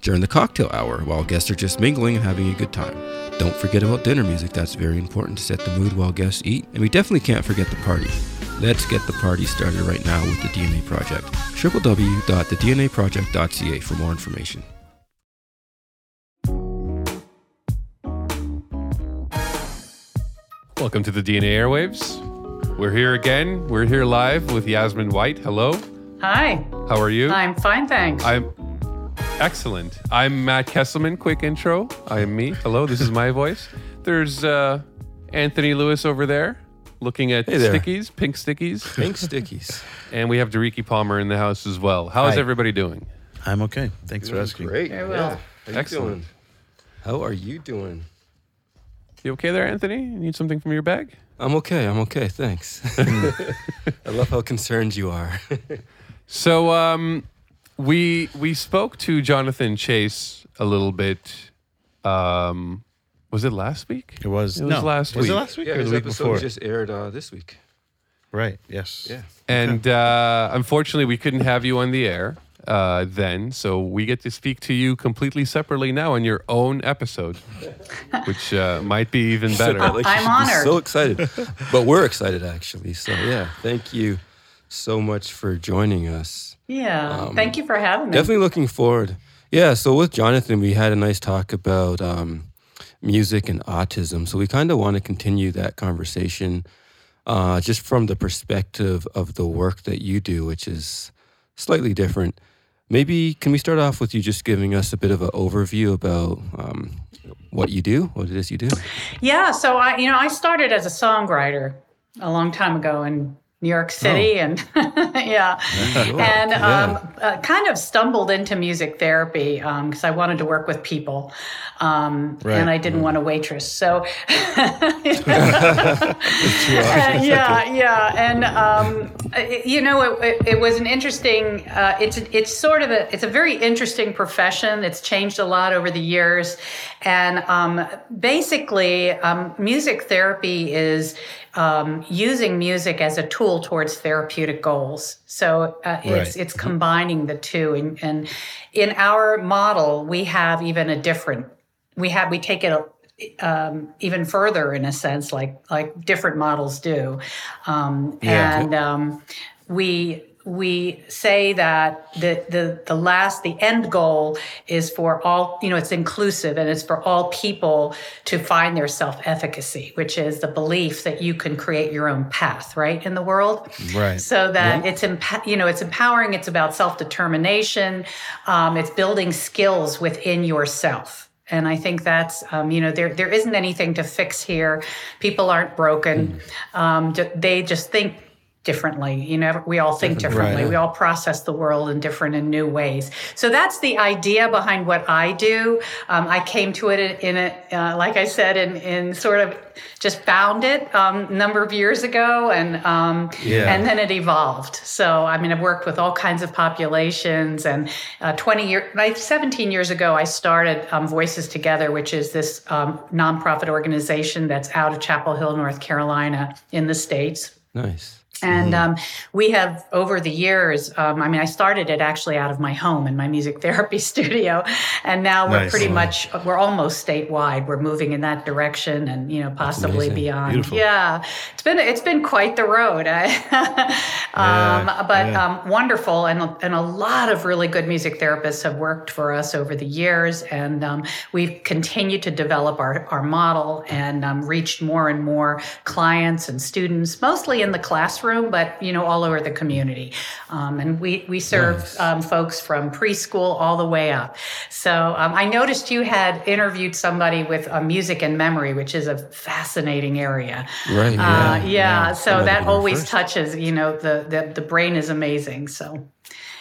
during the cocktail hour, while guests are just mingling and having a good time. Don't forget about dinner music, that's very important to set the mood while guests eat. And we definitely can't forget the party. Let's get the party started right now with the DNA Project. www.thednaproject.ca for more information. Welcome to the DNA Airwaves. We're here again. We're here live with Yasmine White. Hello. Hi. How are you? I'm fine, thanks. I'm excellent. I'm Mat Keselman. Quick intro. I am me. Hello. This is my voice. There's uh, Anthony Lewis over there looking at Hey there. stickies, pink stickies. Pink stickies. And we have Diriki Palmer in the house as well. How is Hi. everybody doing? I'm okay. Thanks for asking. Great. Very well. How you Excellent. doing? How are you doing? You okay there, Anthony? You need something from your bag? I'm okay. I'm okay. Thanks. I love how concerned you are. So um, we we spoke to Jonathan Chase a little bit. Um, was it last week? It was, It was no. last was week. it last week yeah, or his the week episode before? just aired uh, this week. Right. Yes. Yeah. And uh, unfortunately, we couldn't have you on the air uh, then, so we get to speak to you completely separately now on your own episode, which uh, might be even better. Like, I'm honored. So excited, but we're excited actually. So yeah, thank you so much for joining us. yeah. Thank you for having me. Definitely looking forward. Yeah. So with Jonathan, we had a nice talk about um, music and autism. So we kind of want to continue that conversation, uh, just from the perspective of the work that you do, which is slightly different. Maybe can we start off with you just giving us a bit of an overview about um, what you do, what it is you do? Yeah. So I, you know, I started as a songwriter a long time ago in New York City, and yeah, and um, uh, kind of stumbled into music therapy because I wanted to work with people, um, Right. and I didn't want a waitress. So, Uh, yeah, yeah, and um, it- you know, it, it, it was an interesting. Uh, it's it's sort of a it's a very interesting profession. It's changed a lot over the years, and um, basically, um, music therapy is um, using music as a tool towards therapeutic goals. So uh, it's Right. it's combining the two, and, and in our model, we have even a different. We have we take it. Um, even further, in a sense, like like different models do, um, Yeah. and um, we we say that the, the the last the end goal is for all you know it's inclusive and it's for all people to find their self-efficacy which is the belief that you can create your own path right in the world Right. so that it's emp- you know it's empowering it's about self-determination um, it's building skills within yourself and I think that's um, you know there there isn't anything to fix here. People aren't broken. Um, they just think differently. You know, we all think differently. Right. We all process the world in different and new ways. So that's the idea behind what I do. Um, I came to it in a, uh, like I said, in, in sort of just found it um, a number of years ago, and um, Yeah. and then it evolved. So I mean, I've worked with all kinds of populations, and uh, 20 years, like 17 years ago, I started um, Voices Together, which is this um, nonprofit organization that's out of Chapel Hill, North Carolina, in the states. Nice. And um, we have over the years, um, I mean, I started it actually out of my home in my music therapy studio. And now we're Nice. pretty much, we're almost statewide. We're moving in that direction and, you know, possibly beyond. Beautiful. Yeah. It's been, it's been quite the road. um, Yeah, but yeah. um, wonderful. And, and a lot of really good music therapists have worked for us over the years. And um, we've continued to develop our, our model and um, reached more and more clients and students, mostly in the classroom, but, you know, all over the community. Um, and we, we serve Nice. um, folks from preschool all the way up. So um, I noticed you had interviewed somebody with uh, music and memory, which is a fascinating area. Right. Uh, Yeah. yeah, so that always first. touches, you know, the, the the brain is amazing. So,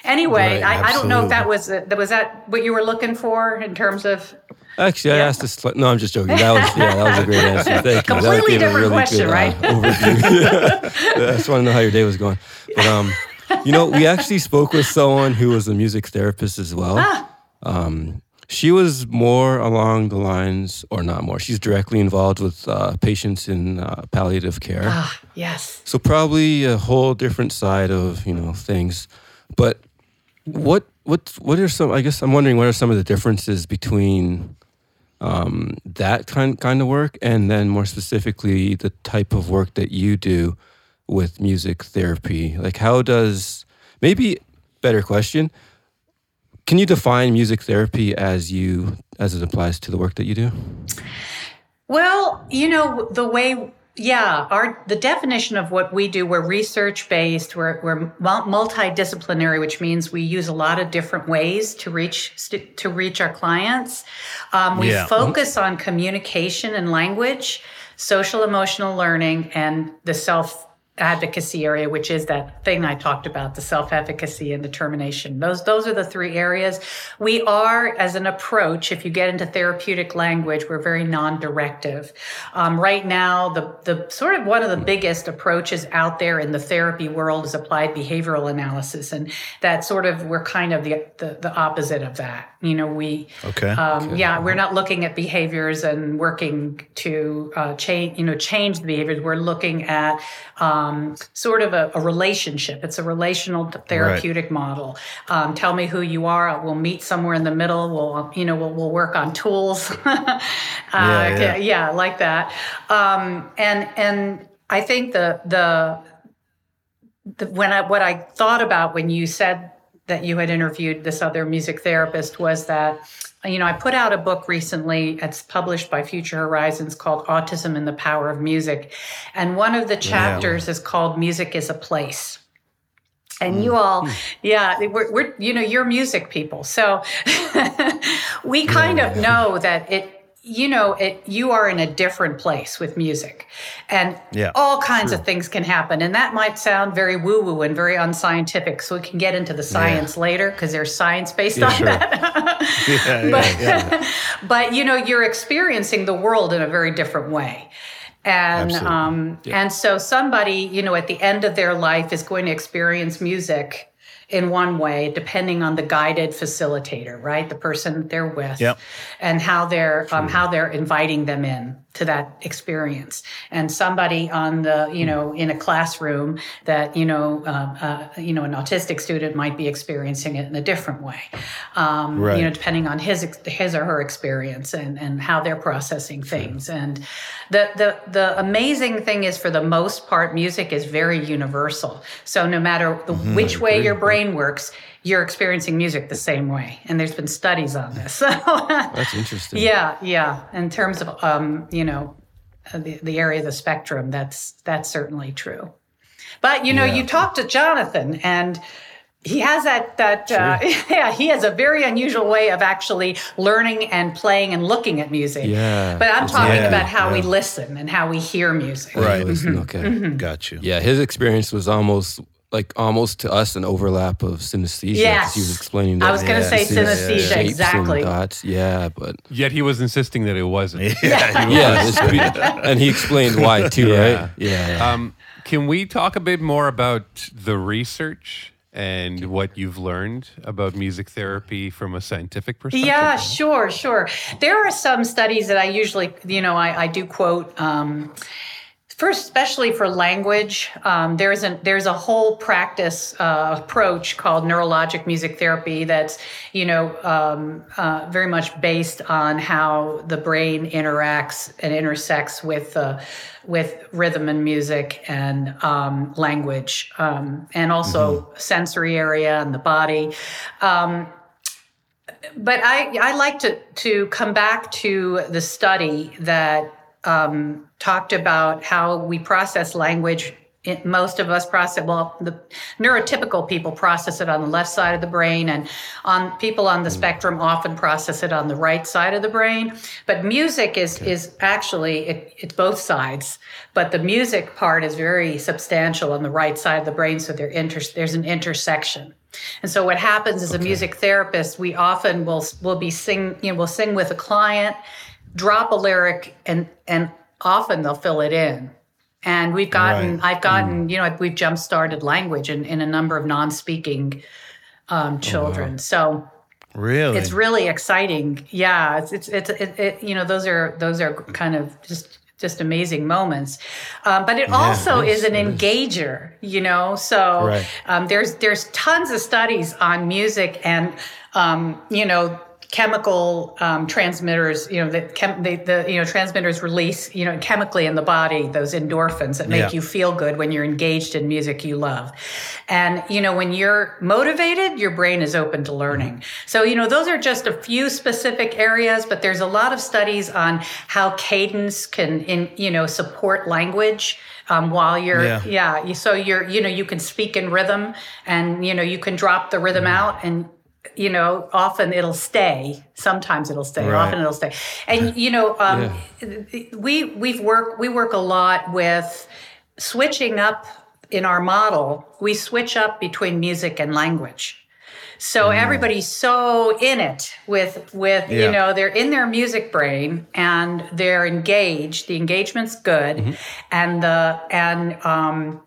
Anyway, Right, I, I don't know if that was that was that what you were looking for in terms of Actually, I asked this. No, I'm just joking. That was yeah, that was a great answer. Thank you. That Completely different question, good, uh, right? overview. Yeah, I just want to know how your day was going. But um, you know, we actually spoke with someone who was a music therapist as well. Ah. Um, she was more along the lines, or not more. She's directly involved with uh, patients in uh, palliative care. ah yes. So probably a whole different side of you know things, but what what what are some? I guess I'm wondering what are some of the differences between um, that kind kind of work and then more specifically the type of work that you do with music therapy. Like how does maybe better question? Can you define music therapy as you as it applies to the work that you do? Well, you know, the way, yeah, our the definition of what we do, we're research based, we're, we're mul- multidisciplinary, which means we use a lot of different ways to reach st- to reach our clients. Um, we Yeah. focus on communication and language, social emotional learning, and the self advocacy area, which is that thing I talked about, the self-efficacy and determination. Those those are the three areas. We are, as an approach, if you get into therapeutic language, we're very non-directive. Um, right now, the the sort of one of the biggest approaches out there in the therapy world is applied behavioral analysis, and that sort of we're kind of the the, the opposite of that. You know, we Okay. um, Yeah, we're not looking at behaviors and working to uh, change, you know, change the behaviors. We're looking at um, sort of a, a relationship. It's a relational therapeutic model. Um, tell me who you are. We'll meet somewhere in the middle. We'll, you know, we'll, we'll work on tools. uh, yeah. yeah, like that. Um, and and I think the the the, when I what I thought about when you said that you had interviewed this other music therapist was that you know I put out a book recently. It's published by Future Horizons called Autism and the Power of Music. And one of the chapters is called Music is a Place. And mm. you all hmm. yeah we're, we're you know you're music people. So we kind of know that it you know it you are in a different place with music. And Yeah, all kinds of things can happen. And that might sound very woo woo and very unscientific so we can get into the science later because there's science based on sure. that. Yeah, yeah, but, yeah. but you know you're experiencing the world in a very different way. And um, and so somebody you know at the end of their life is going to experience music in one way depending on the guided facilitator right? The person that they're with Yep. and how they're um, how they're inviting them in to that experience. And somebody on the you know in a classroom that you know um, uh, you know an autistic student might be experiencing it in a different way. Um, Right. you know depending on his his or her experience and and how they're processing things. And the the the amazing thing is for the most part music is very universal. So no matter the, which way your brain works you're experiencing music the same way and there's been studies on this So That's interesting. yeah yeah in terms of um you know uh, the, the area of the spectrum that's that's certainly true but you know Yeah. you talk to jonathan and he has that that uh, yeah he has a very unusual way of actually learning and playing and looking at music Yeah. but i'm talking Yeah, about how we listen and how we hear music Right. Listen, okay. Mm-hmm. Got you. Yeah, his experience was almost like almost to us an overlap of synesthesia. Yes. he was explaining. that. I that was gonna he say sees synesthesia, shapes and exactly. dots. Yeah, but Yet he was insisting that it wasn't. Yeah. he yeah, was. it's- and he explained why too, Yeah. right? Yeah. Um, can we talk a bit more about the research and what you've learned about music therapy from a scientific perspective? Yeah, sure, sure. There are some studies that I usually, you know, I, I do quote. Um, First, especially for language, um, there's a there's a whole practice uh, approach called neurologic music therapy that's you know um, uh, very much based on how the brain interacts and intersects with uh, with rhythm and music and um, language um, and also sensory area and the body. Um, but I, I like to, to come back to the study that um, talked about how we process language. It, most of us process well the neurotypical people process it on the left side of the brain and on people on the spectrum often process it on the right side of the brain. But music is is actually it, it's both sides. But the music part is very substantial on the right side of the brain so inter, there's an intersection. And so what happens as a music therapist we often will will be sing you know we'll sing with a client drop a lyric and and often they'll fill it in. And we've gotten Right. i've gotten you know we've jump started language in, in a number of non-speaking um, children. So Really? it's really exciting. Yeah it's it's, it's it, it, you know those are those are kind of just just amazing moments. Um, but it also is. an engager you know? So Right. um, there's there's tons of studies on music and um, you know chemical um, transmitters you know that chem- they, the you know transmitters release you know chemically in the body those endorphins that make Yeah. you feel good when you're engaged in music you love and you know when you're motivated your brain is open to learning so you know those are just a few specific areas but there's a lot of studies on how cadence can in you know support language um, while you're Yeah. yeah so you're you know you can speak in rhythm and you know you can drop the rhythm out and you know often it'll stay. Sometimes it'll stay. Right. often it'll stay. And you know um, we we've worked we work a lot with switching up in our model. We switch up between music and language. So everybody's so in it with with Yeah. you know they're in their music brain and they're engaged. The engagement's good. And the and um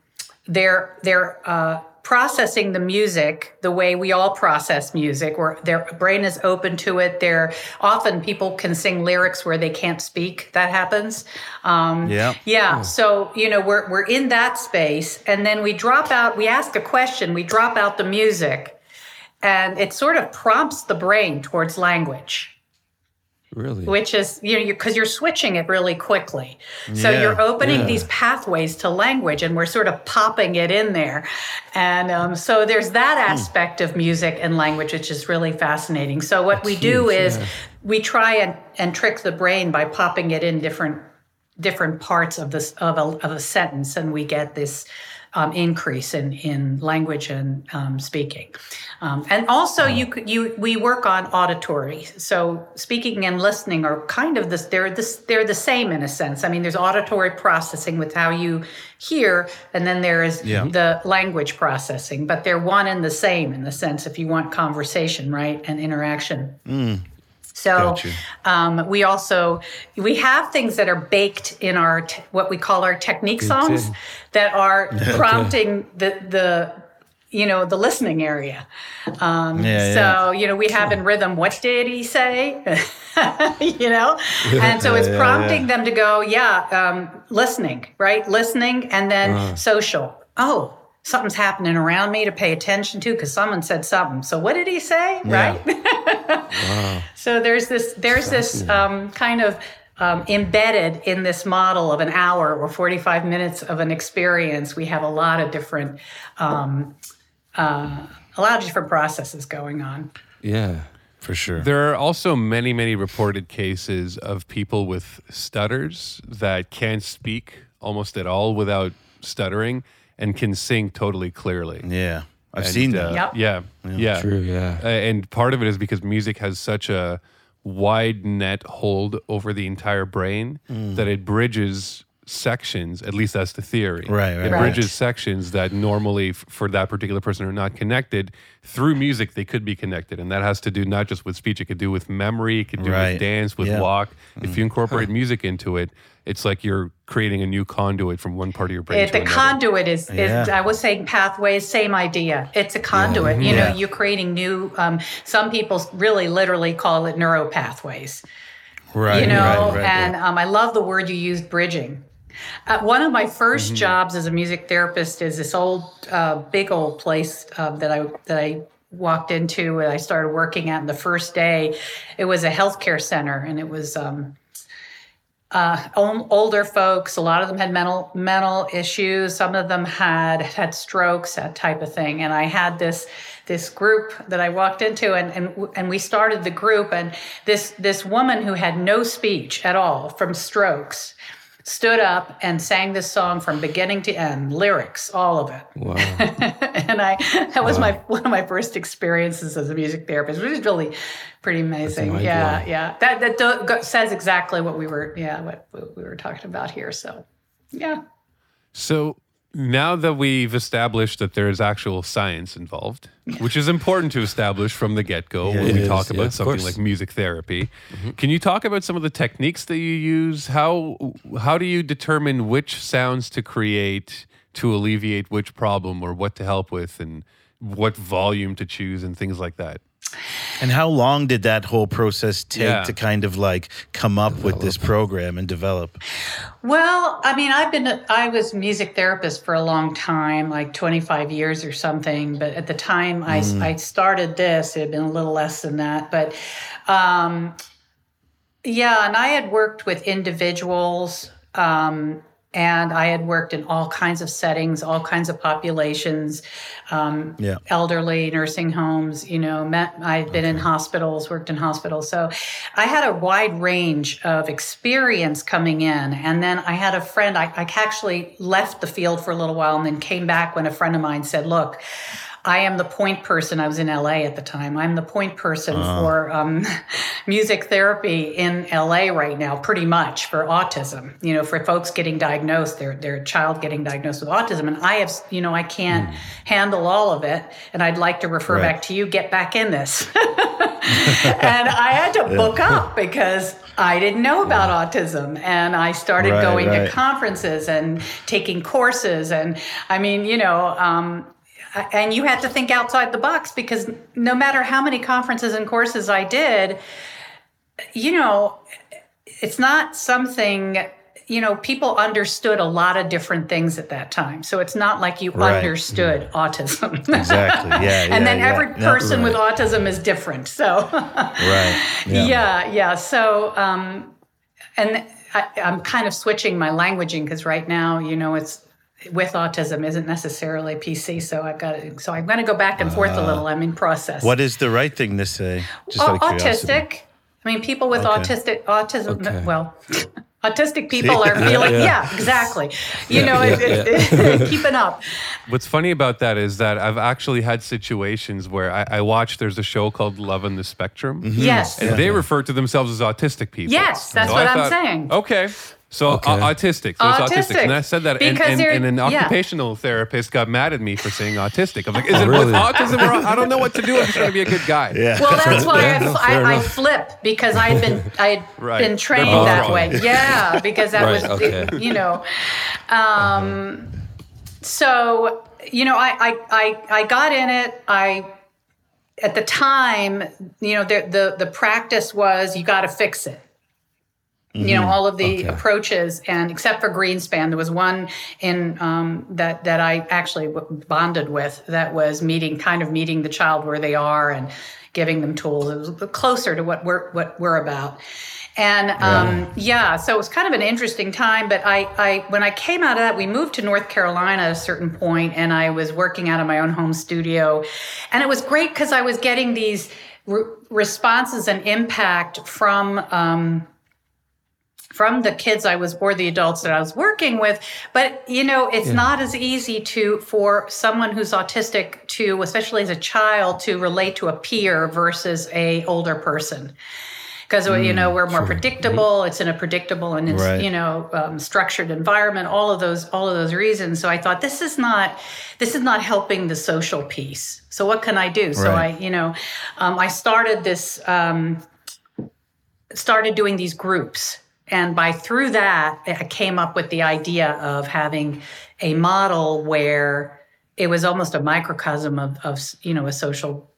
they're they're uh processing the music the way we all process music. Where their brain is open to it. They're often people can sing lyrics where they can't speak. That happens. Um Yeah. yeah. So, you know, we're we're in that space and then we drop out, we ask a question, we drop out the music, and it sort of prompts the brain towards language, Really? which is, you know, because you're, switching it really quickly. So Yeah, you're opening yeah. these pathways to language and we're sort of popping it in there. And um, so there's that Hmm. aspect of music and language, which is really fascinating. So what we do huge, is yeah. we try and, and trick the brain by popping it in different different parts of this of a, of a sentence and we get this um, increase in, in language and um, speaking. Um, and also you could you we work on auditory. So speaking and listening are kind of this they're this they're the same in a sense. I mean there's auditory processing with how you hear and then there is Yeah. the language processing. But they're one and the same in the sense if you want conversation right and interaction so um, we also we have things that are baked in our te- what we call our technique songs that are prompting the the you know the listening area. Um, Yeah, so you know we have in rhythm. What did he say? you know, and so it's Yeah, yeah, prompting them to go, yeah, um, listening, right, listening, and then Uh-huh. social. Oh. Something's happening around me to pay attention to because someone said something. So what did he say? Right? So there's this there's this um, kind of um, embedded in this model of an hour or 45 minutes of an experience. We have a lot of different um, uh, a lot of different processes going on. Yeah. For sure. There are also many, many reported cases of people with stutters that can't speak almost at all without stuttering and can sing totally clearly. yeah. I've And, seen that. uh, Yep. Yeah, yeah, True, yeah. Uh, and part of it is because music has such a wide net hold over the entire brain Mm. that it bridges sections. At least that's the theory. Right, right, It right. bridges sections that normally, f- for that particular person, are not connected. Through music, they could be connected, and that has to do not just with speech. It could do with memory. It could do Right. with dance, with Yeah. Mm. walk. If you incorporate music into it, it's like you're creating a new conduit from one part of your brain It, to the another. conduit is, is Yeah. I was saying pathways, same idea. It's a conduit. You know, Yeah. you're creating new. Um, some people really literally call it neuropathways. Right. you know right, right, and right. um, i love the word you used bridging uh, one of my 1st Mm-hmm. jobs as a music therapist is this old uh, big old place uh, that i that i walked into and i started working at and the first day it was a healthcare center and it was um, uh, older folks. A lot of them had mental mental issues. Some of them had had strokes, that type of thing. And I had this this group that I walked into, and and and we started the group. And this this woman who had no speech at all from strokes stood up and sang this song from beginning to end, lyrics, all of it. Wow. and I that was my one of my first experiences as a music therapist, which is really pretty amazing. Yeah, yeah. That that do, says exactly what we were yeah what, what we were talking about here. So yeah. So now that we've established that there is actual science involved, which is important to establish from the get go when we is. talk about of something course. like music therapy, mm-hmm. can you talk about some of the techniques that you use? How how do you determine which sounds to create to alleviate which problem or what to help with and what volume to choose and things like that? And how long did that whole process take Yeah. to kind of like come up with this program and develop? Well, I mean, I've been I was music therapist for a long time, like 25 years or something. But at the time I, I started this, it had been a little less than that. But um, yeah, and I had worked with individuals, um, and I had worked in all kinds of settings, all kinds of populations, um, Yeah. elderly, nursing homes. You know, met, I've been in hospitals, worked in hospitals, so I had a wide range of experience coming in. And then I had a friend. I, I actually left the field for a little while, and then came back when a friend of mine said, "Look." I am the point person. I was in LA at the time. I'm the point person for um, music therapy in LA right now, pretty much for autism. You know, for folks getting diagnosed, their their child getting diagnosed with autism, and I have, you know, I can't handle all of it, and I'd like to refer Right. back to you. Get back in this, and I had to book up because. I didn't know about autism and I started Right, going right. to conferences and taking courses. And I mean, you know, um, and you had to think outside the box because no matter how many conferences and courses I did, you know, it's not something, you know, people understood a lot of different things at that time. So it's not like you Right. understood autism. Exactly. Yeah. and then yeah, every yeah. Person with autism is different. So Right. Yeah. yeah, yeah. So, um, and I, I'm kind of switching my languaging because right now, you know, it's with autism isn't necessarily PC. So I've got to, so I'm going to go back and forth a ah. little. I'm in process. What is the right thing to say? Just Au- out of curiosity. autistic. I mean, people with Okay. autistic autism. Okay. Well, autistic people are feeling. Yeah, exactly. You Yeah, know, yeah, it, it, keeping up. What's funny about that is that I've actually had situations where I, I watched. There's a show called Love on the Spectrum, mm-hmm. Yes. and they refer to themselves as autistic people. Yes, that's So what I I'm saying. Okay. So Okay. au- autistic. So autistic. Autistic. And I said that, and, and, and an yeah. occupational therapist got mad at me for saying autistic. I'm like, is it really? with autism or I don't know what to do. I'm just trying to be a good guy. Yeah. Well, that's why Yeah, I, no, I, I flip because I had been I had Right. been trained both that wrong. way. Yeah, because that Right, was okay. you know. Um, so you know, I, I I I got in it. I at the time, you know, the the the practice was you got to fix it. You know all of the Okay. approaches, and except for Greenspan, there was one in um, that that I actually bonded with that was meeting, kind of meeting the child where they are and giving them tools. It was closer to what we're what we're about, and um, yeah. so it was kind of an interesting time. But I, I when I came out of that, we moved to North Carolina at a certain point, and I was working out of my own home studio, and it was great because I was getting these re- responses and impact from. Um, from the kids I was or the adults that I was working with. But you know, it's not as easy to for someone who's autistic to, especially as a child, to relate to a peer versus a older person. Because you know we're more predictable. It's in a predictable and it's Right. you know um, structured environment. All of those all of those reasons. So I thought this is not this is not helping the social piece. So what can I do? So I you know um, I started this um, started doing these groups and by through that i came up with the idea of having a model where it was almost a microcosm of, of you know a social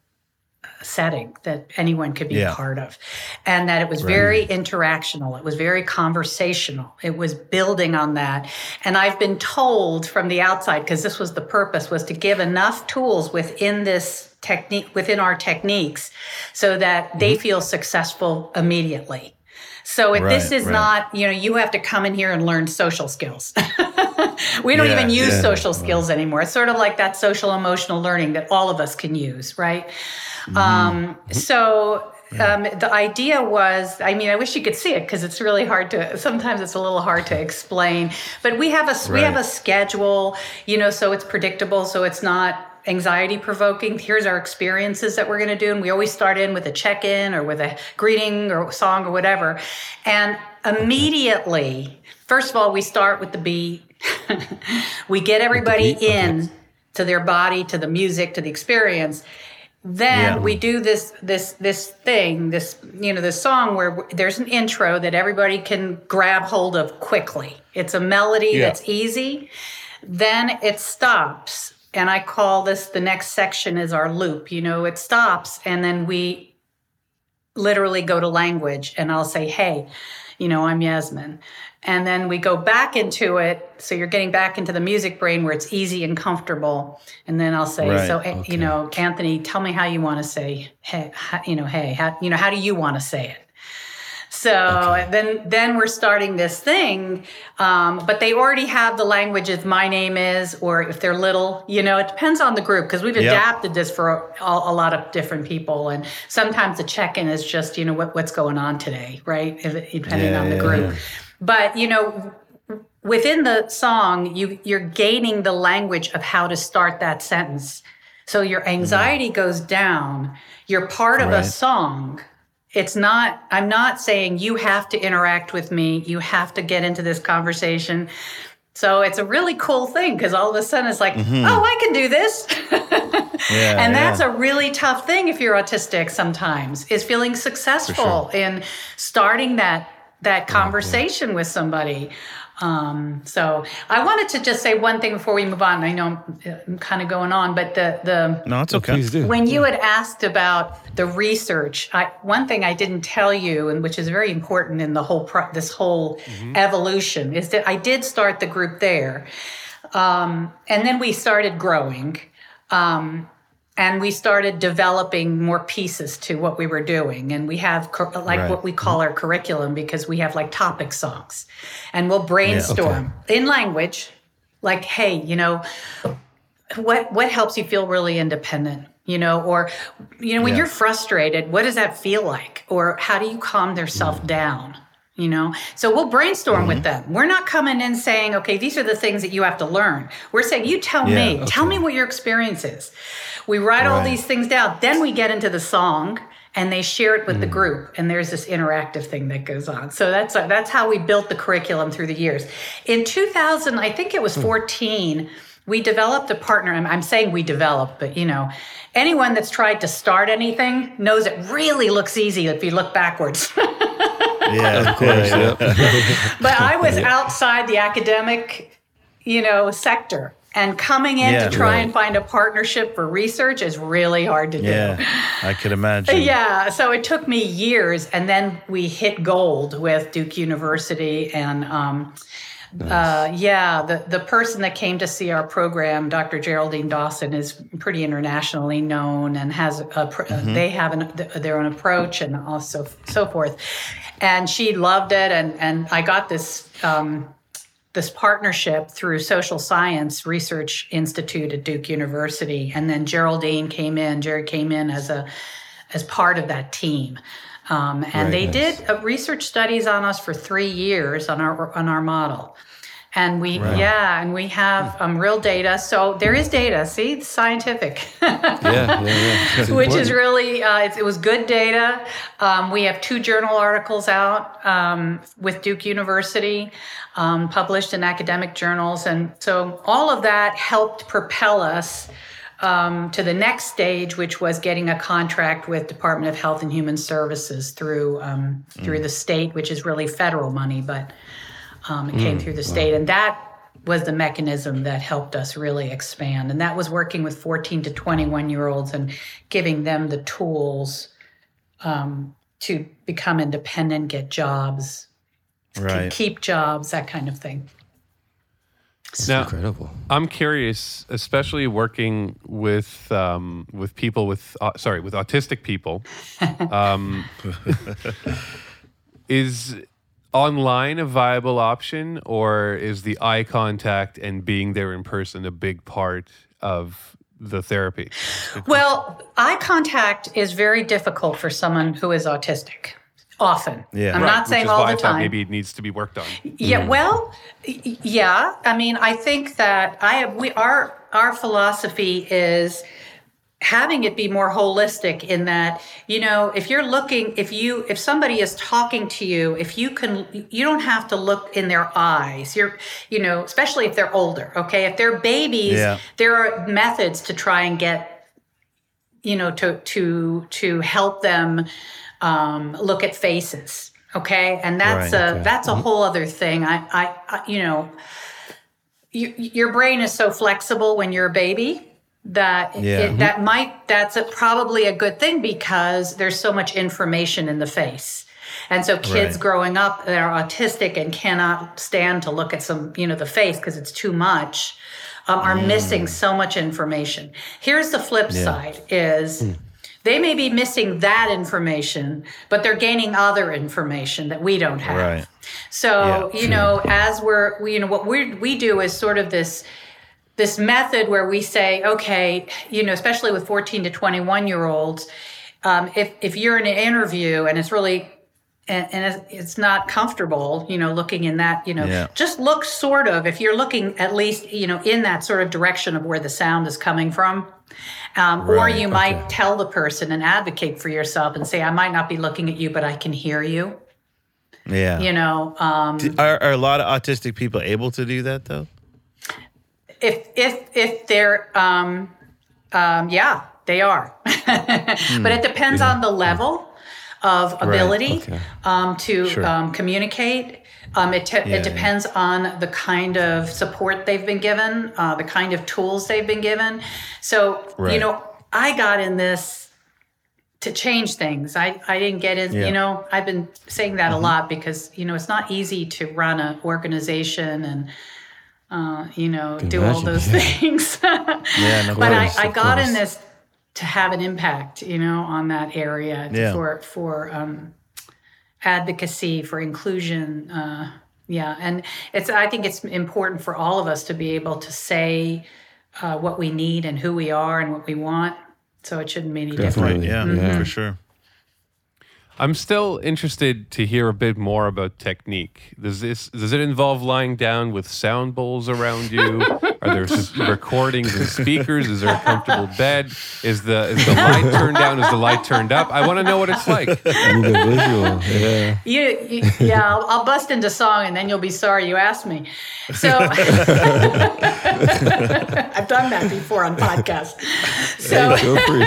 uh, setting that anyone could be Yeah. a part of. And that it was very interactional. It was very conversational. It was building on that. And i've been told from the outside because this was the purpose was to give enough tools within this technique within our techniques so that they mm-hmm. feel successful immediately so if this is right. not, you know, you have to come in here and learn social skills. we don't Yeah, even use yeah. social skills anymore. It's sort of like that social emotional learning that all of us can use, right? Mm-hmm. Um, so um, the idea was, I mean, I wish you could see it because it's really hard to. Sometimes it's a little hard to explain. But we have a we have a schedule, you know, so it's predictable, so it's not anxiety provoking. Here's our experiences that we're going to do, and we always start in with a check in or with a greeting or song or whatever, and immediately. First of all, we start with the beat. we get everybody in to their body, to the music, to the experience. Then Yeah. we do this this this thing, this you know, this song where there's an intro that everybody can grab hold of quickly. It's a melody Yeah. that's easy. Then it stops, and I call this the next section is our loop. You know, it stops, and then we literally go to language and I'll say, hey, you know, I'm Yasmine. And then we go back into it. So you're getting back into the music brain where it's easy and comfortable. And then I'll say, Right, so, eh, you know, Anthony, tell me how you want to say, hey, how, you know, hey, how, you know, how do you want to say it? So then, then we're starting this thing, um, but they already have the language of my name is, or if they're little, you know, it depends on the group because we've Yeah. adapted this for a, a lot of different people, and sometimes the check-in is just, you know, what, what's going on today, right? If- Depending Yeah, on the yeah, group, but you know, within the song, you you're gaining the language of how to start that sentence. So your anxiety goes down. You're part of a song. It's not, I'm not saying you have to interact with me, you have to get into this conversation. So it's a really cool thing because all of a sudden it's like, mm-hmm. oh, I can do this. Yeah, and that's yeah. a really tough thing if you're autistic sometimes is feeling successful in starting that that conversation with somebody um, so i wanted to just say one thing before we move on. I know i'm, I'm kind of going on but the the No, it's okay. Please do. when you had asked about the research, I, one thing I didn't tell you, and which is very important in the whole pro, this whole evolution, is that I did start the group there, um, and then we started growing, um, and we started developing more pieces to what we were doing, and we have cur- like Right. what we call our curriculum because we have like topic songs, and we'll brainstorm in language, like, hey, you know, what what helps you feel really independent you know or you know when Yeah. you're frustrated what does that feel like or how do you calm yourself Mm. down you know? So we'll brainstorm Mm-hmm. with them. We're not coming in saying okay these are the things that you have to learn. We're saying you tell Yeah, me. tell me what your experience is. We write all Right. these things down. Then we get into the song and they share it with the Mm. group and there's this interactive thing that goes on. So that's that's how we built the curriculum through the years. In 2000 i think it Hmm. was 14 we developed a partner. I'm, I'm saying we developed but you know anyone that's tried to start anything knows it really looks easy if you look backwards Yeah, of course. Yeah. but i was outside the academic you know sector and coming in Yeah, to try right. and find a partnership for research is really hard to do Yeah, I could imagine. yeah, so it took me years, and then we hit gold with Duke University, and um, uh, yeah, the the person that came to see our program, Dr. Geraldine Dawson, is pretty internationally known and has a uh, they have an, th- their own approach and also so forth, and she loved it, and and I got this. Um, this partnership through Social Science Research Institute at Duke University, and then Geraldine came in. Jared came in as a as part of that team, um, and they did uh, research studies on us for three years on our on our model. And we, yeah, and we have um, real data. So there is data. See, it's scientific. Yeah, yeah, yeah. Which is really uh, it, it was good data. Um, we have two journal articles out um, with Duke University, um, published in academic journals, and so all of that helped propel us um, to the next stage, which was getting a contract with Department of Health and Human Services through um, through the state, which is really federal money, but um, it came through the state, and that was the mechanism that helped us really expand. And that was working with 14 to 21 year olds and giving them the tools um, to become independent, get jobs, Right. keep jobs, that kind of thing. Now, Incredible. I'm curious, especially working with um, with people with uh, sorry with autistic people. Um, is online a viable option, or is the eye contact and being there in person a big part of the therapy? Well, eye contact is very difficult for someone who is autistic. Often. Yeah. I'm Right, not Which saying is all why the I time. maybe it needs to be worked on. Yeah, mm. well, yeah. I mean, I think that I have we our our philosophy is having it be more holistic in that you know if you're looking if you if somebody is talking to you if you can you don't have to look in their eyes you're you know especially if they're older okay if they're babies Yeah. there are methods to try and get you know to to to help them um, look at faces okay? And that's Right, a okay. that's a whole other thing. I, I i you know you, your brain is so flexible when you're a baby that Yeah. it, that might that's a, probably a good thing because there's so much information in the face. And so kids Right. growing up that are autistic and cannot stand to look at some you know the face because it's too much um, are missing so much information. Here's the flip side is they may be missing that information but they're gaining other information that we don't have Right. so Yeah, you know, as we're we, you know what we we do is sort of this this method where we say, okay, you know, especially with 14 to 21 year olds, um, if if you're in an interview and it's really and, and it's- it's not comfortable, you know, looking in that, you know, Yeah. just look sort of if you're looking at least, you know, in that sort of direction of where the sound is coming from. Um, or you might tell the person and advocate for yourself and say, I might not be looking at you, but I can hear you. Yeah. You know, um, Are, are a lot of autistic people able to do that though? if if if they're um, um, yeah they are but it depends on the level of ability okay. um, to Sure. um, communicate um, it, te- Yeah, it depends on the kind of support they've been given uh, the kind of tools they've been given so you know i got in this to change things i, I didn't get in Yeah. Mm-hmm. you know i've been saying that a lot because you know it's not easy to run an organization and uh, you know do all those yeah. things Yeah, no but I, course, I got in this to have an impact, you know, on that area Yeah. for for um, advocacy for inclusion. Uh, yeah, and it's I think it's important for all of us to be able to say uh, what we need and who we are and what we want. So it shouldn't be any different. Definitely. Right. Yeah, Yeah. for sure. I'm still interested to hear a bit more about technique. Does this does it involve lying down with sound bowls around you? Are there recordings and speakers? Is there a comfortable bed? Is the is the light turned down? Is the light turned up? I want to know what it's like. I need a visual. Yeah. You, you yeah, I'll, I'll bust into song and then you'll be sorry you asked me. So I've done that before on podcasts. So Feel free.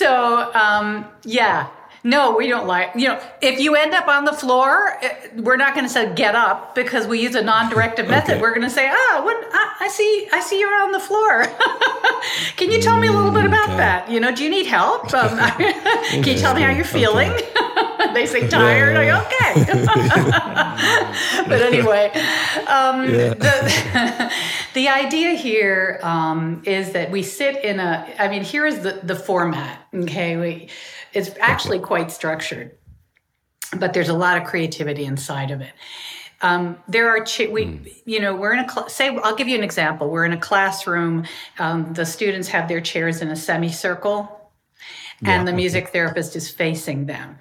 So, um, yeah. No, we don't like, you know, if you end up on the floor, eh, we're not going to say get up because we use a non-directive method. Okay. We're going to say, ah, what, I, I see, I see you're on the floor. Can you tell me a little bit about okay. that? You know, do you need help? Um, can you tell me how you're feeling? they say tired. yeah, Like, okay. but anyway, um, the, the idea here um, is that we sit in a, I mean, here is the, the format, okay? We, it's actually quite structured, but there's a lot of creativity inside of it. Um, there are, ch- we, you know, we're in a, cl- say, I'll give you an example. We're in a classroom. Um, the students have their chairs in a semicircle, and the music therapist is facing them.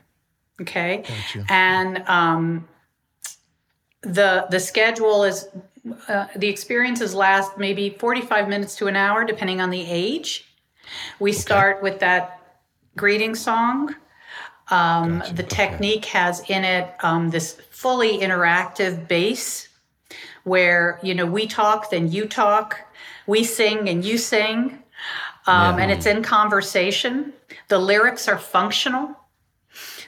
Okay. And um, the the schedule is uh, the experiences last maybe 45 minutes to an hour depending on the age. We start with that greeting song. Um, the technique has in it um, this fully interactive bass where you know we talk then you talk we sing and you sing. Um, and it's in conversation. The lyrics are functional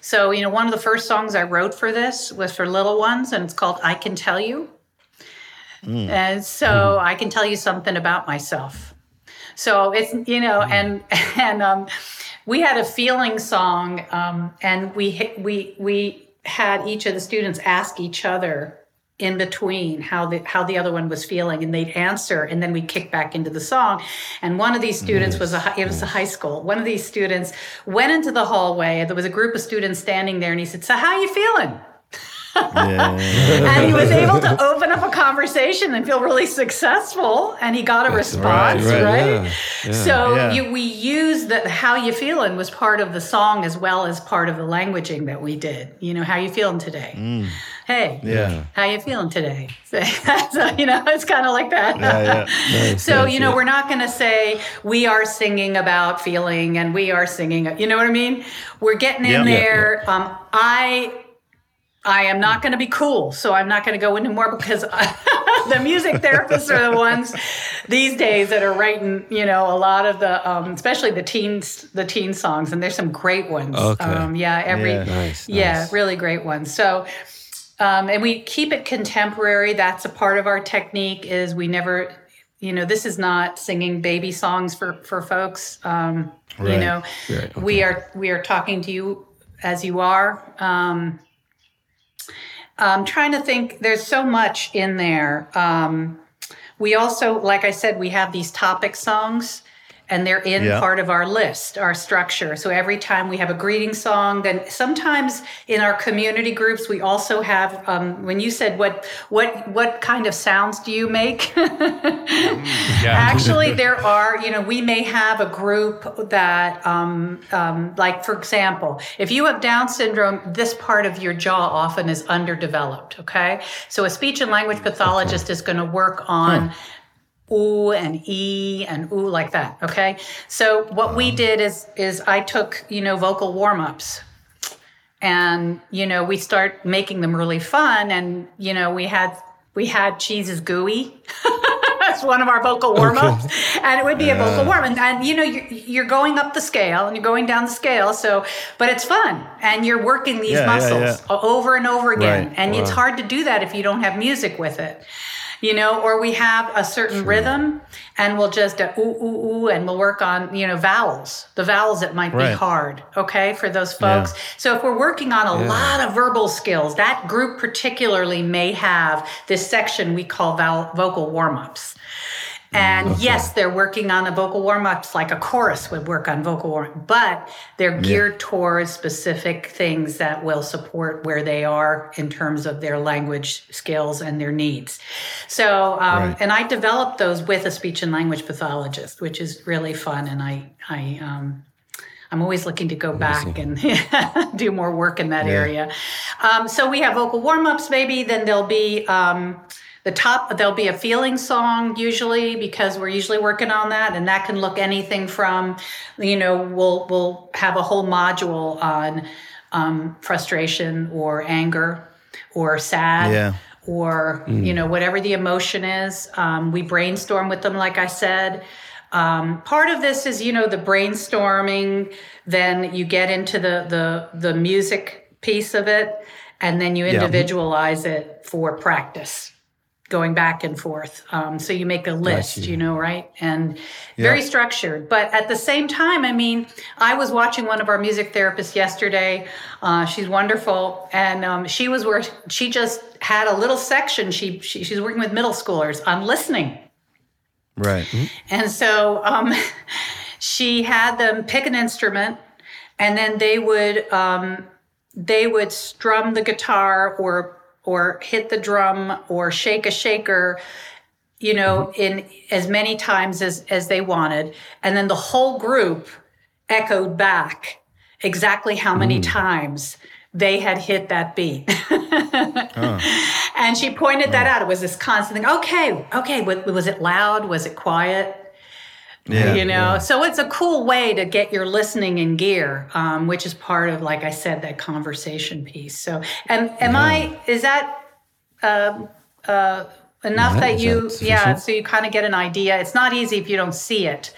so, you know, one of the first songs I wrote for this was for little ones, and it's called I Can Tell You. And so I can tell you something about myself. So it's, you know, and, and, um, we had a feeling song, um, and we, we, we had each of the students ask each other in between how the how the other one was feeling and they'd answer and then we'd kick back into the song. And one of these mm-hmm. students was a it was a mm-hmm. high school. One of these students went into the hallway there was a group of students standing there and he said so how are you feeling? Yeah. and he was able to open up a conversation and feel really successful and he got a response right, right, yeah, yeah. so. You, we used that how you feeling was part of the song as well as part of the languaging that we did. You know how you feeling today mm. Hey Yeah. how you feeling today so, you know it's kind of like that Yeah, yeah. so you know we're not going to say we are singing about feeling and we are singing you know what i mean we're getting in Yeah. Yeah, there um, i i am not going to be cool so i'm not going to go into more because the music therapists are the ones these days that are writing you know a lot of the um, especially the teens the teen songs and there's some great ones Okay. um, yeah every Yeah. Nice, yeah nice. really great ones so um, and we keep it contemporary. That's a part of our technique is we never you know this is not singing baby songs for for folks. Um, you know Right, we are we are talking to you as you are. Um, i'm trying to think. There's so much in there. Um, we also like i said we have these topic songs and they're in Yeah. part of our list our structure so every time we have a greeting song then sometimes in our community groups we also have um, when you said what what what kind of sounds do you make Yeah. Actually, there are, you know, we may have a group that, um, um, like, for example, if you have Down syndrome, this part of your jaw often is underdeveloped, okay? So a speech and language pathologist is going to work on ooh and e and ooh like that, okay? So what we did is, is I took, you know, vocal warm-ups. And you know we start making them really fun and you know we had we had cheese is gooey that's one of our vocal warm-ups. And it would be a vocal warm and, and you know you're, you're going up the scale and you're going down the scale so but it's fun. And you're working these Yeah, yeah, muscles yeah. over and over again. Right. and it's hard to do that if you don't have music with it you know, or we have a certain rhythm and we'll just uh, ooh, ooh, ooh, and we'll work on, you know, vowels, the vowels that might be hard, okay, for those folks. So if we're working on a lot of verbal skills, that group particularly may have this section we call vowel, vocal warm ups. And yes, they're working on the vocal warm ups like a chorus would work on vocal warm, but they're geared towards specific things that will support where they are in terms of their language skills and their needs. So, um, Right. and I developed those with a speech and language pathologist, which is really fun. And I, I, um, I'm always looking to go back and do more work in that area. Um, so we have vocal warm ups, maybe. Then there'll be um, the top. There'll be a feeling song usually because we're usually working on that, and that can look anything from, you know, we'll we'll have a whole module on um, frustration or anger or sad Yeah. or you know whatever the emotion is um, we brainstorm with them like i said um, part of this is you know the brainstorming then you get into the the the music piece of it and then you individualize it for practice going back and forth. Um, so you make a list you know right? And very structured. But at the same time i mean i was watching one of our music therapists yesterday. Uh, she's wonderful. And um, she was where she just had a little section. She, she she's working with middle schoolers on listening. Right. and so um, she had them pick an instrument, and then they would um, they would strum the guitar or or hit the drum or shake a shaker, you know, mm-hmm. in as many times as as they wanted, and then the whole group echoed back exactly how many mm. times they had hit that beat. And she pointed that out. It was this constant thing. Okay, okay. wa- Was it loud? Was it quiet? Yeah. you know, so it's a cool way to get your listening in gear, um, which is part of, like I said, that conversation piece. So, am am I? Is that um uh, enough Yeah, that is you? that yeah. So you kind of get an idea. It's not easy if you don't see it,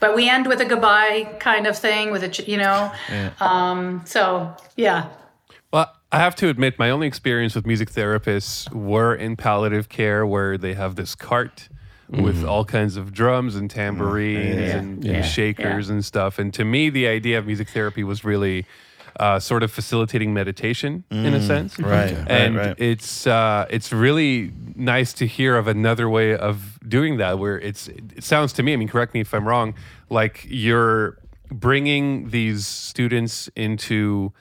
but we end with a goodbye kind of thing with a, you know. Um, so yeah. Well, I have to admit, my only experience with music therapists were in palliative care, where they have this cart with all kinds of drums and tambourines and, and Yeah. shakers and stuff. And to me, the idea of music therapy was really uh, sort of facilitating meditation in a sense. Right. And right. Right. it's uh, it's really nice to hear of another way of doing that, where it's it sounds to me. I mean, correct me if I'm wrong. Like you're bringing these students into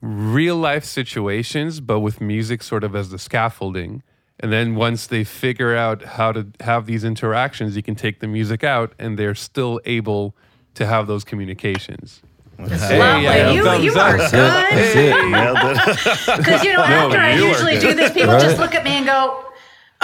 real life situations, but with music sort of as the scaffolding. And then once they figure out how to have these interactions, you can take the music out and they're still able to have those communications. Lovely. yeah, you you are That's good. it. Nailed. Because you know, No, after I you are usually do this, people Right. just look at me and go,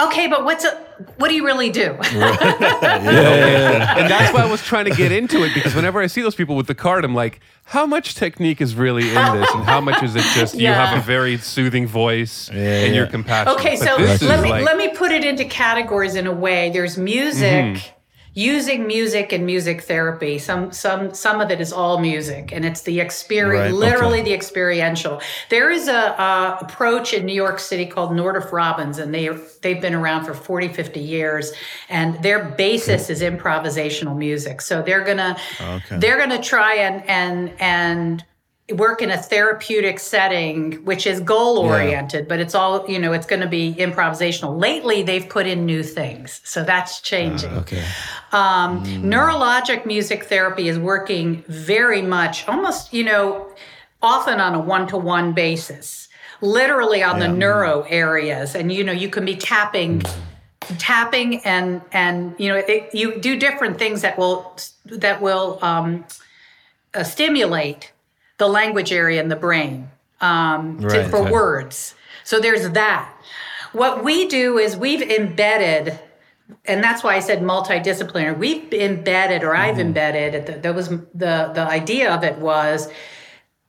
"Okay, but what's a what do you really do?" Yeah, and that's why I was trying to get into it because whenever I see those people with the card, I'm like, how much technique is really in this, and how much is it just you Yeah. have a very soothing voice Yeah, and you're compassionate. Okay, But so this let me like- let me put it into categories in a way. There's music, Mm-hmm. Using music and music therapy. Some some some of it is all music, and it's the experience, Right, literally the experiential. There is a, uh approach in New York City called Nordoff Robbins, and they they've been around for 40, 50 years, and their basis is improvisational music. So they're gonna Okay. they're gonna try and and and work in a therapeutic setting which is goal oriented but it's all you know it's going to be improvisational lately they've put in new things so that's changing Okay. Um, neurologic music therapy is working very much almost you know often on a one-to-one basis literally on the neuro areas and you know you can be tapping tapping and and you know it, you do different things that will that will um, uh, stimulate the language area in the brain um, to- for okay. words. So there's that. What we do is we've embedded, and that's why I said multidisciplinary. We've embedded, or I've embedded. The, that was the the idea of it was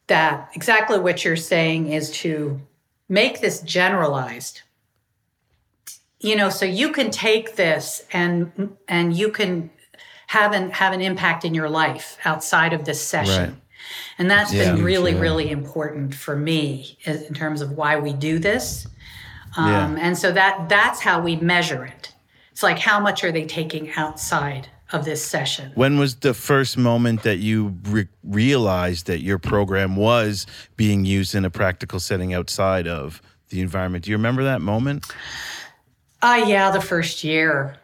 that exactly what you're saying is to make this generalized you know so you can take this and and you can have an have an impact in your life outside of this session Right. and that's Yeah. been really Yeah. really important for me in terms of why we do this Yeah. um, and so that that's how we measure it it's like how much are they taking outside of this session When was the first moment that you re- realized that your program was being used in a practical setting outside of the environment? Do you remember that moment? Ah, yeah, the first year.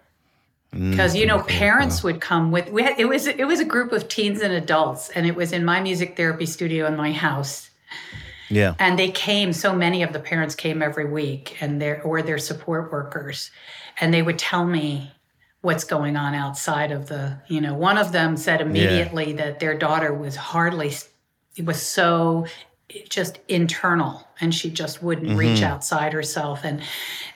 Because you know, parents would come with. We had, it was it was a group of teens and adults, and it was in my music therapy studio in my house. Yeah. And they came. So many of the parents came every week, and their or their support workers, and they would tell me what's going on outside of the. You know, one of them said immediately that their daughter was hardly. It was so just internal and she just wouldn't reach mm-hmm. outside herself and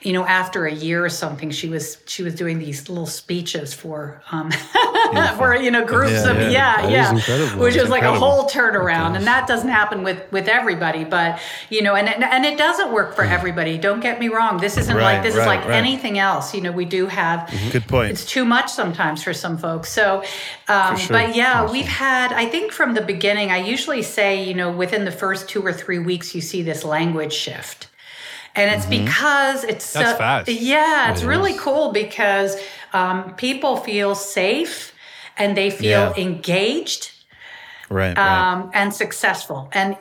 you know after a year or something she was she was doing these little speeches for um for you know groups Yeah, of yeah. yeah yeah, which was like a whole turnaround and that doesn't happen with with everybody but you know and and it doesn't work for everybody don't get me wrong this isn't Right, like this right, is like right. anything else you know we do have Good point. it's too much sometimes for some folks. So, um, sure. but yeah, we've had, I think from the beginning, I usually say, you know, within the first two or three weeks, you see this language shift. And it's because it's That's so- fast. Yeah, it's really cool because um, people feel safe and they feel Yeah. engaged Right. right. um, and successful. And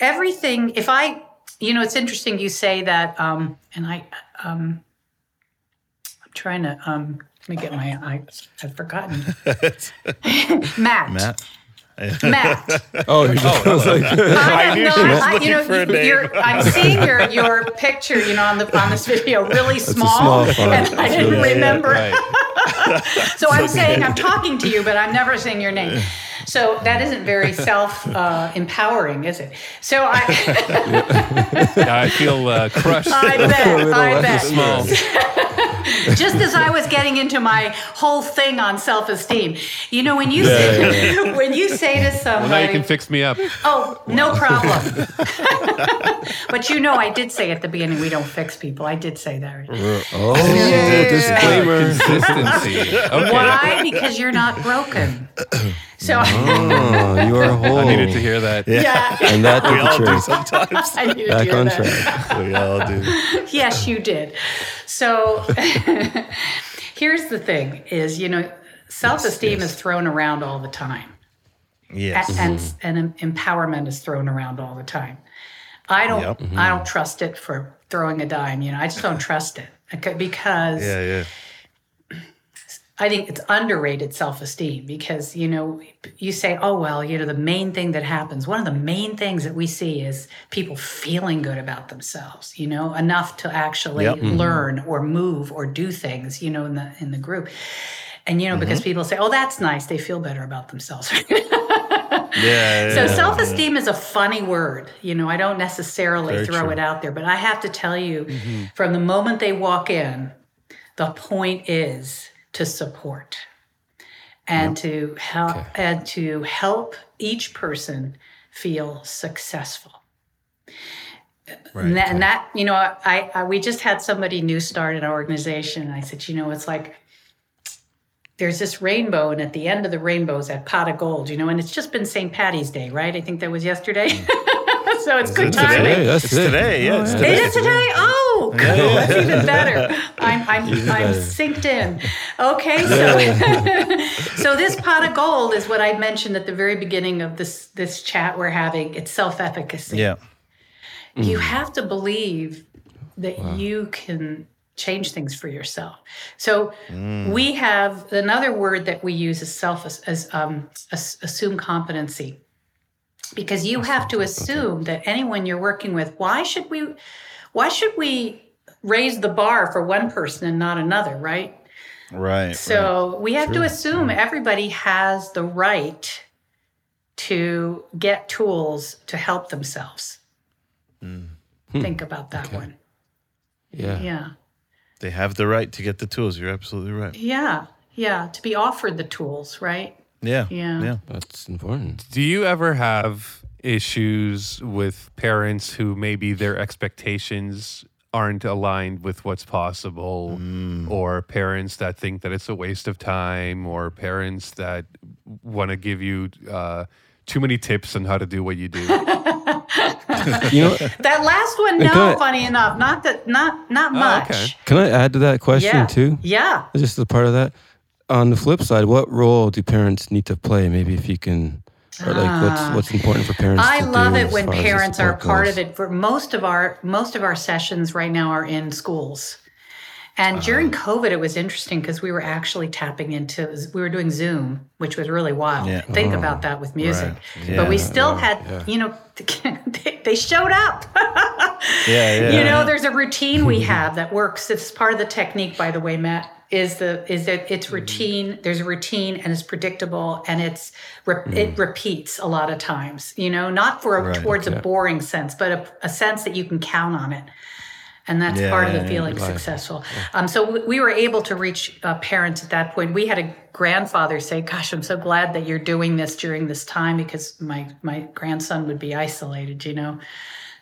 everything, if I, you know, it's interesting you say that, um, and I, um, I'm trying to, um, let me get my, I, I've forgotten. Matt. Matt. Matt. Oh, you're oh, just, I was like, I have knew no, she was I, you know, looking for a you- name. you're, I'm seeing your your picture, you know, on the on this video, really small, small and I That's didn't really- remember. Right. So I'm saying I'm talking to you, but I'm never saying your name. So that isn't very self uh, empowering, is it? So I, Yeah, I feel uh, crushed. I bet, I bet. Small. Just as I was getting into my whole thing on self esteem, you know, when you say, when you say to somebody, Well, now you can fix me up. Oh, no problem. but you know, I did say at the beginning, we don't fix people. I did say that. oh, disclaimer. Consistency. Okay. Why? Because you're not broken. So Oh, you are whole. I needed to hear that. yeah, And that we did the all do sometimes. I needed to Back hear on that. track. we all do. Yes, you did. So here's the thing: is you know, self-esteem is thrown around all the time. Yes. A- and mm-hmm. and empowerment is thrown around all the time. I don't Yep. I mm-hmm. don't trust it for throwing a dime. You know, I just don't trust it because Yeah. Yeah. I think it's underrated self esteem because, you know, you say, oh, well, you know, the main thing that happens, one of the main things that we see is people feeling good about themselves, you know, enough to actually Yep. Mm-hmm. learn or move or do things, you know, in the in the group. And, you know, because mm-hmm. people say, oh, that's nice. They feel better about themselves. Yeah. So yeah. self esteem is a funny word. You know, I don't necessarily Very throw true. it out there, but I have to tell you mm-hmm. from the moment they walk in, the point is to support and to help Okay. and to help each person feel successful. Right. And, that, and that, you know, I, I we just had somebody new start in our organization, and I said, you know, it's like there's this rainbow, and at the end of the rainbow is that pot of gold, you know, and it's just been St. Patty's Day, right? I think that was yesterday. Mm. So it's good today? timing. Today, that's It's it. today, yeah, it's today. Is it today? Oh, cool. That's even better. I'm I'm I'm better. synced in. Okay, so so this pot of gold is what I mentioned at the very beginning of this this chat we're having. It's self-efficacy. Yeah. You have to believe that you can change things for yourself. So we have another word that we use is self as um, as- assume competency. Because you have to assume that anyone you're working with, why should we why should we raise the bar for one person and not another, right? Right. So we have to assume everybody has the right to get tools to help themselves. Mm. Hmm. Think about that one. Yeah. Yeah. they have the right to get the tools. You're absolutely right. Yeah. Yeah. To be offered the tools, right? Yeah. Yeah. Yeah. That's important. Do you ever have issues with parents who maybe their expectations aren't aligned with what's possible, or parents that think that it's a waste of time, or parents that want to give you uh, too many tips on how to do what you do? You know, That last one, no, ahead. funny enough. Not that not not Oh, much. okay. can I add to that question Yeah. too? Yeah. Just as part of that. On the flip side, what role do parents need to play? Maybe if you can, or like what's what's important for parents. Ah. I love it when far as the parents are part goes? of it. For most of our most of our sessions right now are in schools. And during Uh-huh. COVID, it was interesting because we were actually tapping into we were doing Zoom, which was really wild. Yeah. Think about that with music. Right. But we still had, Yeah. you know, they, they showed up. Yeah. Yeah. You know, there's a routine we have that works. It's part of the technique, by the way, Matt. Is the is that Mm-hmm. it's routine? There's a routine and it's predictable and it's re- it repeats a lot of times. You know, not for a, Mm. Right, towards a boring sense, but a, a sense that you can count on it, and that's Yeah, part of yeah, the yeah. feeling successful. Um, so we, we were able to reach uh, parents at that point. We had a grandfather say, "Gosh, I'm so glad that you're doing this during this time because my my grandson would be isolated." You know.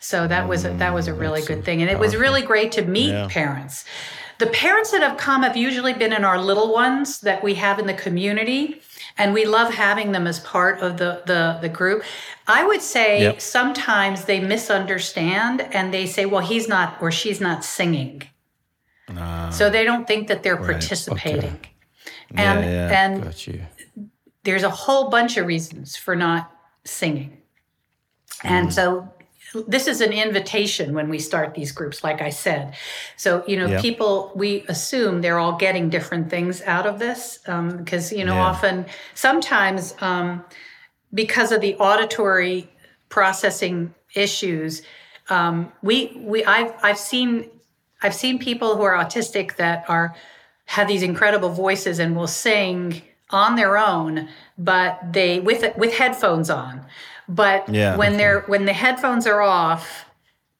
So that was a, that was a really good thing, and it was really great to meet Yeah. parents. The parents that have come have usually been in our little ones that we have in the community, and we love having them as part of the the, the group. I would say Yep. sometimes they misunderstand and they say, "Well, he's not or she's not singing," ah. so they don't think that they're participating. And Yeah, yeah. and there's a whole bunch of reasons for not singing. And mm. so this is an invitation when we start these groups, like I said. So, you know, Yeah. people, we assume they're all getting different things out of this because, you know, Yeah. often, sometimes um, because of the auditory processing issues, um, we, we, I've, I've seen, I've seen people who are autistic that are, have these incredible voices and will sing on their own, but they with with headphones on. But Yeah. when they're when the headphones are off,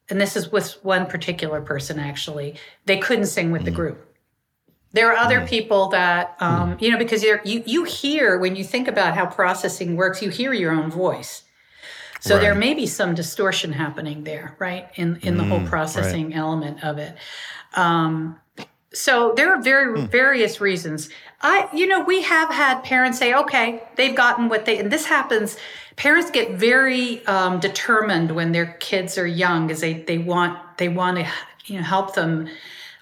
and this is with one particular person actually, they couldn't sing with the mm. group. There are other mm. people that mm. um, you know because you're, you you hear when you think about how processing works, you hear your own voice. So there may be some distortion happening there, right? In in the whole processing element of it. Um, so there are very various reasons. I, you know, we have had parents say, okay, they've gotten what they, and this happens. Parents get very um, determined when their kids are young, because they they want they want to you know help them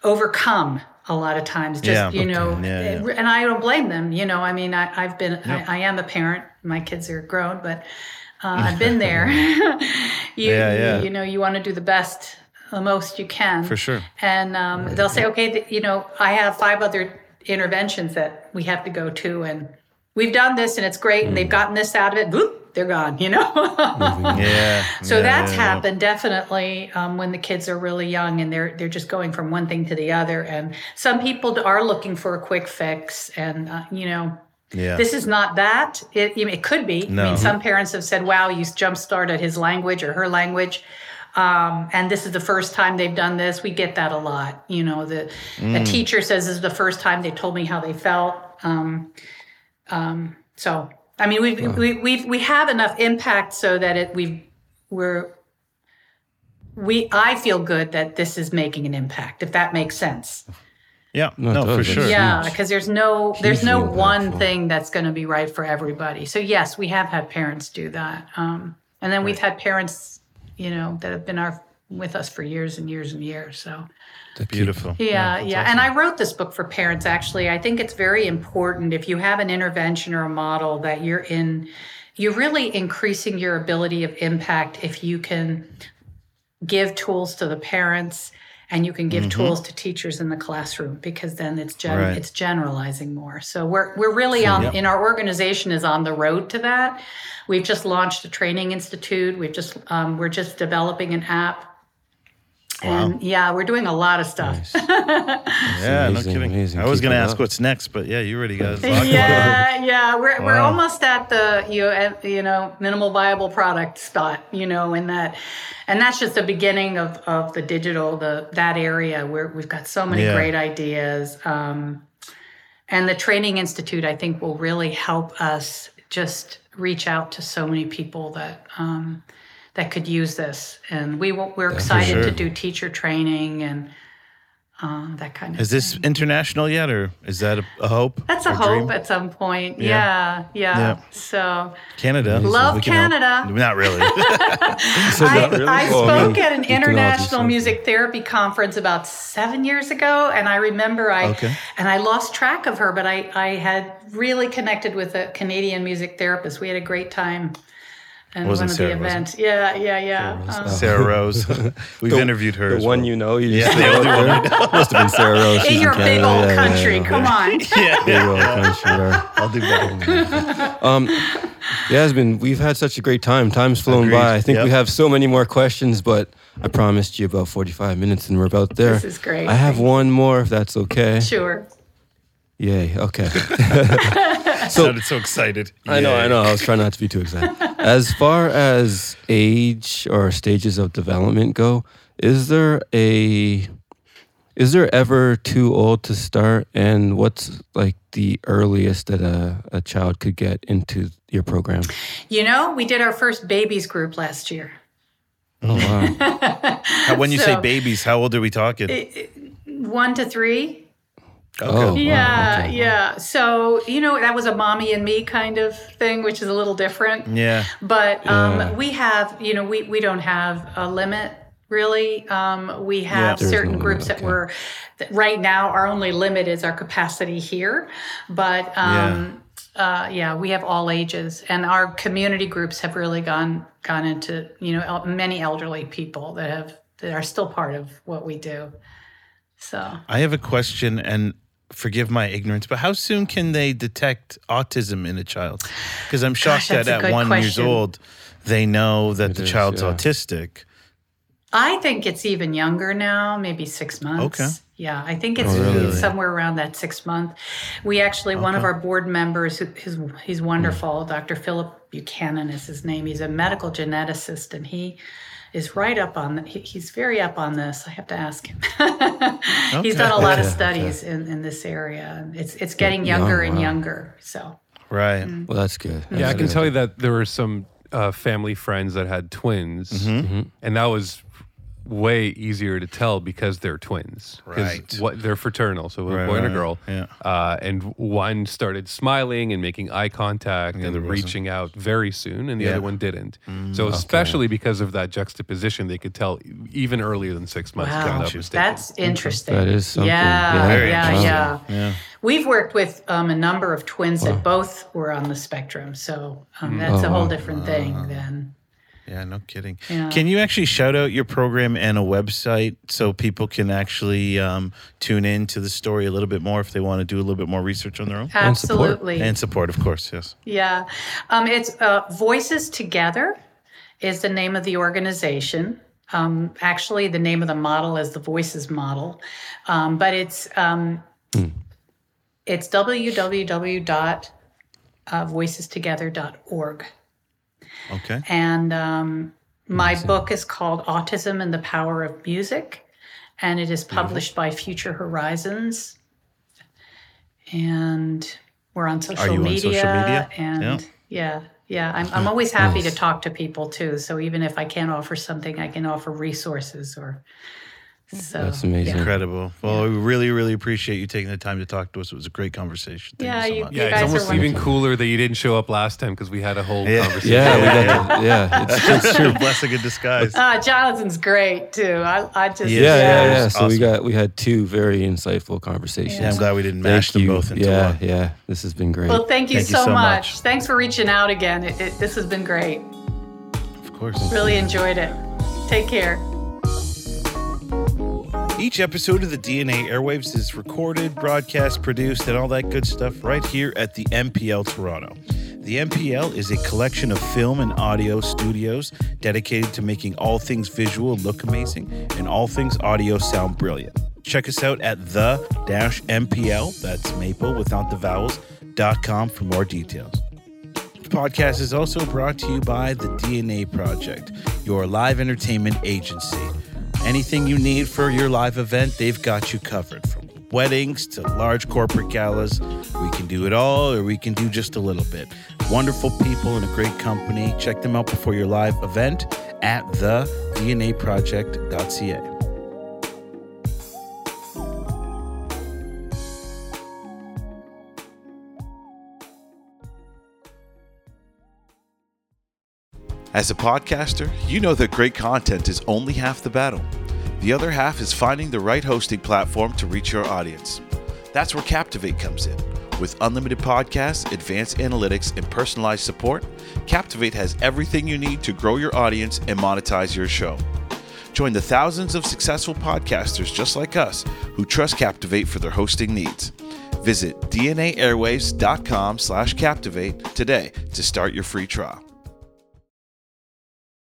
overcome a lot of times. Just Yeah, you know, okay. Yeah, yeah. and I don't blame them. You know, I mean, I, I've been, I, I am a parent. My kids are grown, but uh, I've been there. you, Yeah, yeah. you know, you want to do the best, the most you can For sure. and um, they'll say, okay, th- you know, I have five other interventions that we have to go to, and we've done this, and it's great, and they've gotten this out of it. Boop, they're gone. You know. Yeah. So yeah, that's yeah, yeah. happened definitely um, when the kids are really young and they're they're just going from one thing to the other. And some people are looking for a quick fix, and uh, you know. Yeah. This is not that. It, it could be. I mean, some parents have said, "Wow, you jump started his language or her language," um, and this is the first time they've done this. We get that a lot. You know, the Mm. a teacher says this is the first time they told me how they felt. Um, um, so, I mean, we we we we have enough impact so that it we we're we I feel good that this is making an impact. If that makes sense. yeah. No, No, for sure. Yeah, because there's no there's no one impactful. thing that's going to be right for everybody. So yes, we have had parents do that, um, and then we've had parents, you know, that have been our with us for years and years and years. So that's Beautiful. yeah, yeah. And I wrote this book for parents actually. I think it's very important if you have an intervention or a model that you're in, you're really increasing your ability of impact if you can give tools to the parents and you can give tools to teachers in the classroom because then it's gen- Right. it's generalizing more. So we're we're really on in our organization is on the road to that. We've just launched a training institute. We've just um, we're just developing an app. And yeah, we're doing a lot of stuff. Yeah, amazing, no kidding. amazing. I was going to ask up. what's next, but yeah, you already got it. yeah, yeah, we're we're almost at the you know, you know minimal viable product spot, you know, in that, and that's just the beginning of of the digital the that area where we've got so many Yeah. great ideas, um, and the training institute I think will really help us just reach out to so many people that. Um, that could use this, and we we're excited sure. to do teacher training and um, that kind of. Is this international yet, or is that a, a hope? That's a hope dream? at some point. Yeah. Yeah, yeah. Yeah. So Canada. Love. Canada. Not really. I, really? I Well, I spoke mean, at an you can all do international music therapy conference about seven years ago, and I remember I Okay. and I lost track of her, but I I had really connected with a Canadian music therapist. We had a great time. And Wasn't one of Sarah, the was it? events. Yeah, yeah, yeah. Um, Sarah Rose. We've interviewed her. The as one well. you know, you Yeah, just the only it one there. Must have been Sarah Rose. in She's your in big Canada. old Yeah, yeah, country, yeah. come on. Yeah, Big old country there. I'll do better. Um, Yasmine, we've had such a great time. Time's flown Agreed. by. I think we have so many more questions, but I promised you about 45 minutes and we're about there. This is great. I have one more if that's okay. Sure. Yay. Okay. Sounded so excited. I know, I know. I was trying not to be too excited. As far as age or stages of development go, is there a is there ever too old to start and what's like the earliest that a, a child could get into your program? You know, we did our first babies group last year. Oh wow. When you say babies, how old are we talking? One to three. Oh, wow, Yeah, okay. yeah. So, you know, that was a mommy and me kind of thing, which is a little different. yeah. But um, Yeah. we have, you know, we, we don't have a limit really. Um, we have There's certain no groups limit, that okay. we're, that right now, our only limit is our capacity here. But um, uh, yeah, we have all ages, and our community groups have really gone gone into, you know, el- many elderly people that have that are still part of what we do. So I have a question, and forgive my ignorance, but how soon can they detect autism in a child? Because I'm shocked that's that at good one years old, they know that It the is, child's yeah. autistic. I think it's even younger now, maybe six months. Okay. Yeah, I think it's Oh, really? somewhere around that six month. We actually, one of our board members, who- his, he's wonderful, hmm. Dr. Philip Buchanan is his name. He's a medical geneticist, and he is right up on. He, he's very up on this. I have to ask him. he's done a lot of Okay, studies in, in this area. It's it's getting younger and wow. younger. So Right. Well, that's good. Yeah, I can tell you that there were some uh, family friends that had twins, Mm-hmm. and that was way easier to tell because they're twins. 'Cause Right. What they're fraternal, so a Right, boy and a right, girl. yeah. Uh, and one started smiling and making eye contact other and wasn't. reaching out very soon, and the Yeah. other one didn't. so especially because of that juxtaposition, they could tell even earlier than six months. Wow. if I'm not mistaken. that's interesting. That is something. Yeah, Yeah. Very yeah, interesting. yeah. Yeah. We've worked with um, a number of twins that both were on the spectrum, so um, that's Oh, a whole wow. different thing than Yeah, no kidding. Yeah. Can you actually shout out your program and a website so people can actually um, tune in to the story a little bit more if they want to do a little bit more research on their own? And support. Absolutely. And support, of course, yes. Yeah. Um, it's uh, Voices Together is the name of the organization. Um, actually, the name of the model is the Voices Model, um, but it's um, it's www.voicestogether.org. Okay. And um, my book is called Autism and the Power of Music, and it is published by Future Horizons. And we're on social, Are you on media, social media? And Yeah. yeah, yeah. I'm, I'm always happy to talk to people too. So even if I can't offer something, I can offer resources or so. That's amazing. Incredible. Well, we really, really appreciate you taking the time to talk to us. It was a great conversation. Thank Yeah, you so you- much. you Yeah, guys it's almost even cooler that you didn't show up last time because we had a whole Yeah. conversation. Yeah, we Yeah, got to, yeah, it's, it's true. Blessing in disguise. Ah, Jonathan's great too. I, I just Yeah, Yeah, yeah, yeah. yeah. So we got we had two very insightful conversations. Yeah, I'm glad we didn't mash Thank them both into yeah, one. yeah. This has been great. Well, thank you, Thank you so, so much. much. Thanks for reaching out again. It, it, this has been great. Of course. Really enjoyed it. Take care. Each episode of the DNA Airwaves is recorded, broadcast, produced, and all that good stuff right here at the MPL Toronto. The MPL is a collection of film and audio studios dedicated to making all things visual look amazing and all things audio sound brilliant. Check us out at the MPL, that's maple without the vowels, dot com for more details. The podcast is also brought to you by the DNA Project, your live entertainment agency. Anything you need for your live event, they've got you covered. From weddings to large corporate galas, we can do it all or we can do just a little bit. Wonderful people and a great company. Check them out before your live event at the DNAproject.ca. As a podcaster, you know that great content is only half the battle. The other half is finding the right hosting platform to reach your audience. That's where Captivate comes in. With unlimited podcasts, advanced analytics, and personalized support, Captivate has everything you need to grow your audience and monetize your show. Join the thousands of successful podcasters just like us who trust Captivate for their hosting needs. Visit dnaairwaves.com slash captivate today to start your free trial.